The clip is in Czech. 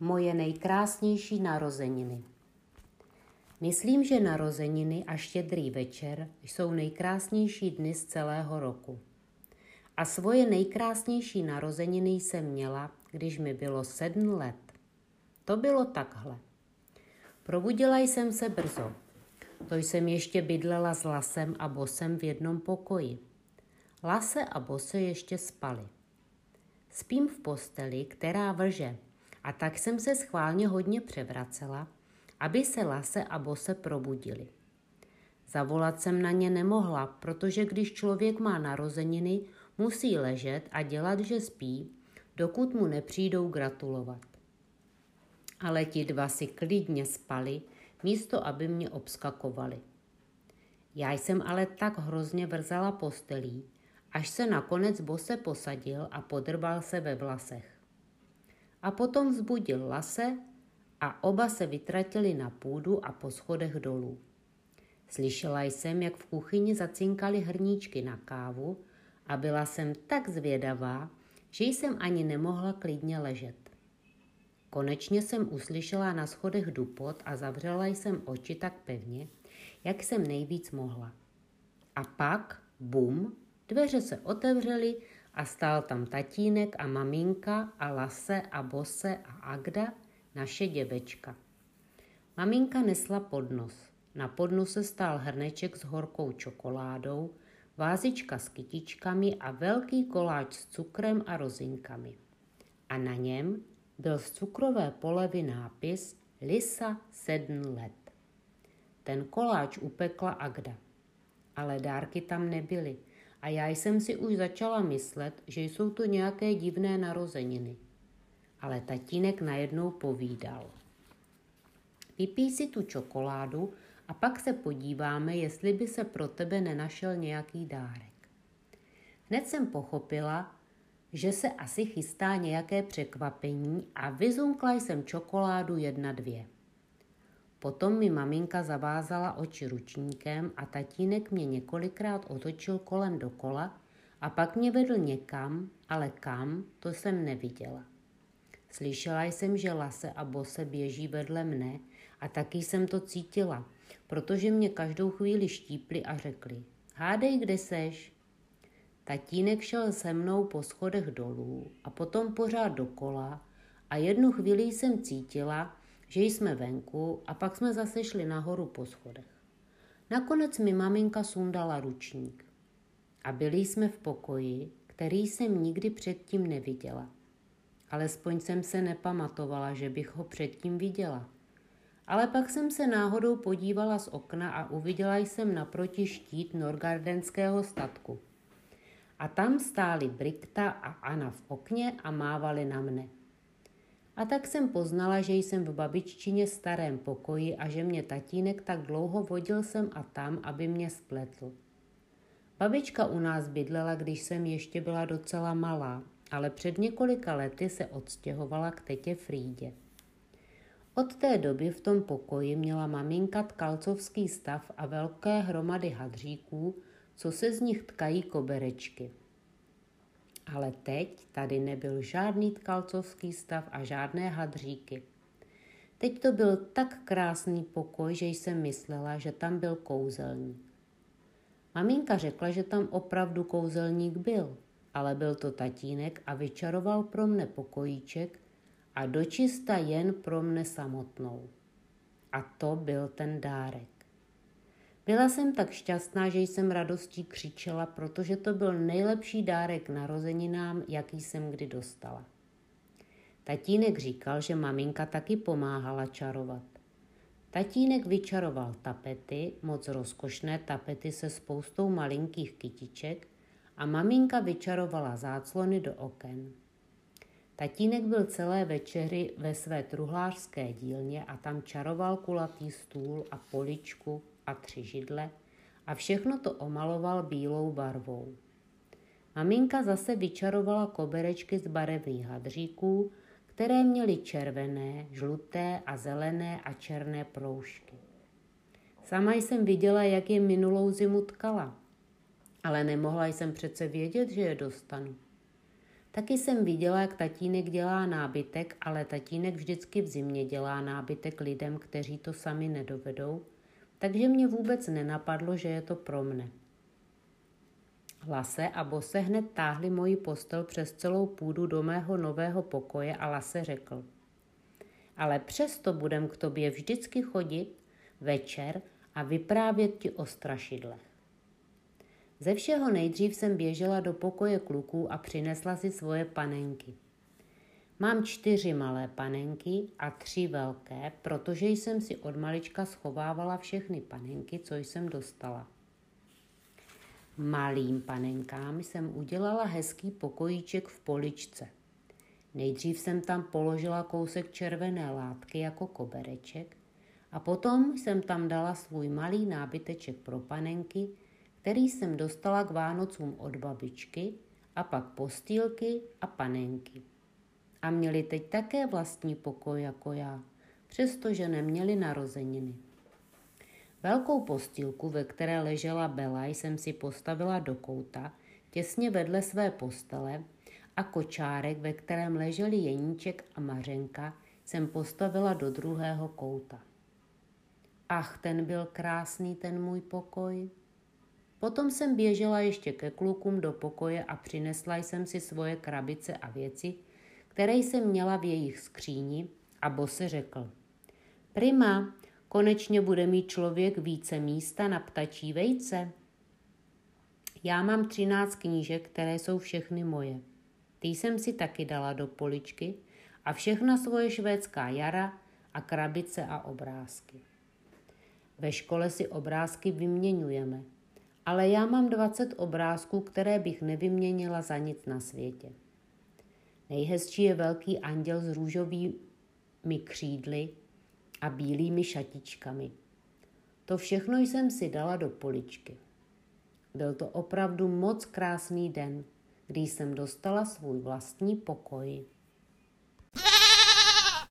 Moje nejkrásnější narozeniny. Myslím, že narozeniny a štědrý večer jsou nejkrásnější dny z celého roku. A svoje nejkrásnější narozeniny jsem měla, když mi bylo sedm let. To bylo takhle. Probudila jsem se brzo. To jsem ještě bydlela s Lasem a Bosem v jednom pokoji. Lase a Bose ještě spali. Spím v posteli, která vrže, a tak jsem se schválně hodně převracela, aby se Lase a Bose probudili. Zavolat jsem na ně nemohla, protože když člověk má narozeniny, musí ležet a dělat, že spí, dokud mu nepřijdou gratulovat. Ale ti dva si klidně spali, místo aby mě obskakovali. Já jsem ale tak hrozně vrzala postelí, až se nakonec Bose posadil a podrbal se ve vlasech. A potom vzbudil Lase a oba se vytratili na půdu a po schodech dolů. Slyšela jsem, jak v kuchyni zacinkaly hrníčky na kávu a byla jsem tak zvědavá, že jsem ani nemohla klidně ležet. Konečně jsem uslyšela na schodech dupot a zavřela jsem oči tak pevně, jak jsem nejvíc mohla. A pak, bum, dveře se otevřely a stál tam tatínek a maminka a Lase a Bose a Agda, naše děvečka. Maminka nesla podnos. Na podnose stál hrneček s horkou čokoládou, vázička s kytičkami a velký koláč s cukrem a rozinkami. A na něm byl z cukrové polevy nápis Lisa sedm let. Ten koláč upekla Agda. Ale dárky tam nebyly a já jsem si už začala myslet, že jsou to nějaké divné narozeniny. Ale tatínek najednou povídal. Vypij si tu čokoládu a pak se podíváme, jestli by se pro tebe nenašel nějaký dárek. Hned jsem pochopila, že se asi chystá nějaké překvapení a vyzunkla jsem čokoládu jedna dvě. Potom mi maminka zavázala oči ručníkem a tatínek mě několikrát otočil kolem dokola a pak mě vedl někam, ale kam, to jsem neviděla. Slyšela jsem, že Lase a Bose běží vedle mne a taky jsem to cítila, protože mě každou chvíli štípli a řekli, hádej, kde seš. Tatínek šel se mnou po schodech dolů a potom pořád dokola a jednu chvíli jsem cítila, že jsme venku a pak jsme zase šli nahoru po schodech. Nakonec mi maminka sundala ručník a byli jsme v pokoji, který jsem nikdy předtím neviděla. Alespoň jsem se nepamatovala, že bych ho předtím viděla. Ale pak jsem se náhodou podívala z okna a uviděla jsem naproti štít norgardenského statku. A tam stály Brikta a Anna v okně a mávali na mne. A tak jsem poznala, že jsem v babiččině starém pokoji a že mě tatínek tak dlouho vodil sem a tam, aby mě spletl. Babička u nás bydlela, když jsem ještě byla docela malá, ale před několika lety se odstěhovala k tetě Frídě. Od té doby v tom pokoji měla maminka tkalcovský stav a velké hromady hadříků, co se z nich tkají koberečky. Ale teď tady nebyl žádný tkalcovský stav a žádné hadříky. Teď to byl tak krásný pokoj, že jsem myslela, že tam byl kouzelník. Maminka řekla, že tam opravdu kouzelník byl, ale byl to tatínek a vyčaroval pro mne pokojíček a dočista jen pro mne samotnou. A to byl ten dárek. Byla jsem tak šťastná, že jsem radostí křičela, protože to byl nejlepší dárek narozeninám, jaký jsem kdy dostala. Tatínek říkal, že maminka taky pomáhala čarovat. Tatínek vyčaroval tapety, moc rozkošné tapety se spoustou malinkých kytiček a maminka vyčarovala záclony do oken. Tatínek byl celé večery ve své truhlářské dílně a tam čaroval kulatý stůl a poličku, a tři židle a všechno to omaloval bílou barvou. Maminka zase vyčarovala koberečky z barevných hadříků, které měly červené, žluté a zelené a černé proužky. Sama jsem viděla, jak je minulou zimu tkala, ale nemohla jsem přece vědět, že je dostanu. Taky jsem viděla, jak tatínek dělá nábytek, ale tatínek vždycky v zimě dělá nábytek lidem, kteří to sami nedovedou, takže mě vůbec nenapadlo, že je to pro mne. Lase a Bose hned táhli moji postel přes celou půdu do mého nového pokoje a Lase řekl. Ale přesto budem k tobě vždycky chodit večer a vyprávět ti o strašidlech. Ze všeho nejdřív jsem běžela do pokoje kluků a přinesla si svoje panenky. Mám čtyři malé panenky a tři velké, protože jsem si od malička schovávala všechny panenky, co jsem dostala. Malým panenkám jsem udělala hezký pokojíček v poličce. Nejdřív jsem tam položila kousek červené látky jako kobereček a potom jsem tam dala svůj malý nábyteček pro panenky, který jsem dostala k Vánocům od babičky a pak postýlky a panenky. A měli teď také vlastní pokoj jako já, přestože neměli narozeniny. Velkou postýlku, ve které ležela Bela, jsem si postavila do kouta, těsně vedle své postele a kočárek, ve kterém leželi Jeníček a Mařenka, jsem postavila do druhého kouta. Ach, ten byl krásný, ten můj pokoj. Potom jsem běžela ještě ke klukům do pokoje a přinesla jsem si svoje krabice a věci, které jsem měla v jejich skříni a Bose řekl. Prima, konečně bude mít člověk více místa na ptačí vejce. Já mám třináct knížek, které jsou všechny moje. Ty jsem si taky dala do poličky a všechna svoje švédská jara a krabice a obrázky. Ve škole si obrázky vyměňujeme – ale já mám 20 obrázků, které bych nevyměnila za nic na světě. Nejhezčí je velký anděl s růžovými křídly a bílými šatičkami. To všechno jsem si dala do poličky. Byl to opravdu moc krásný den, kdy jsem dostala svůj vlastní pokoj.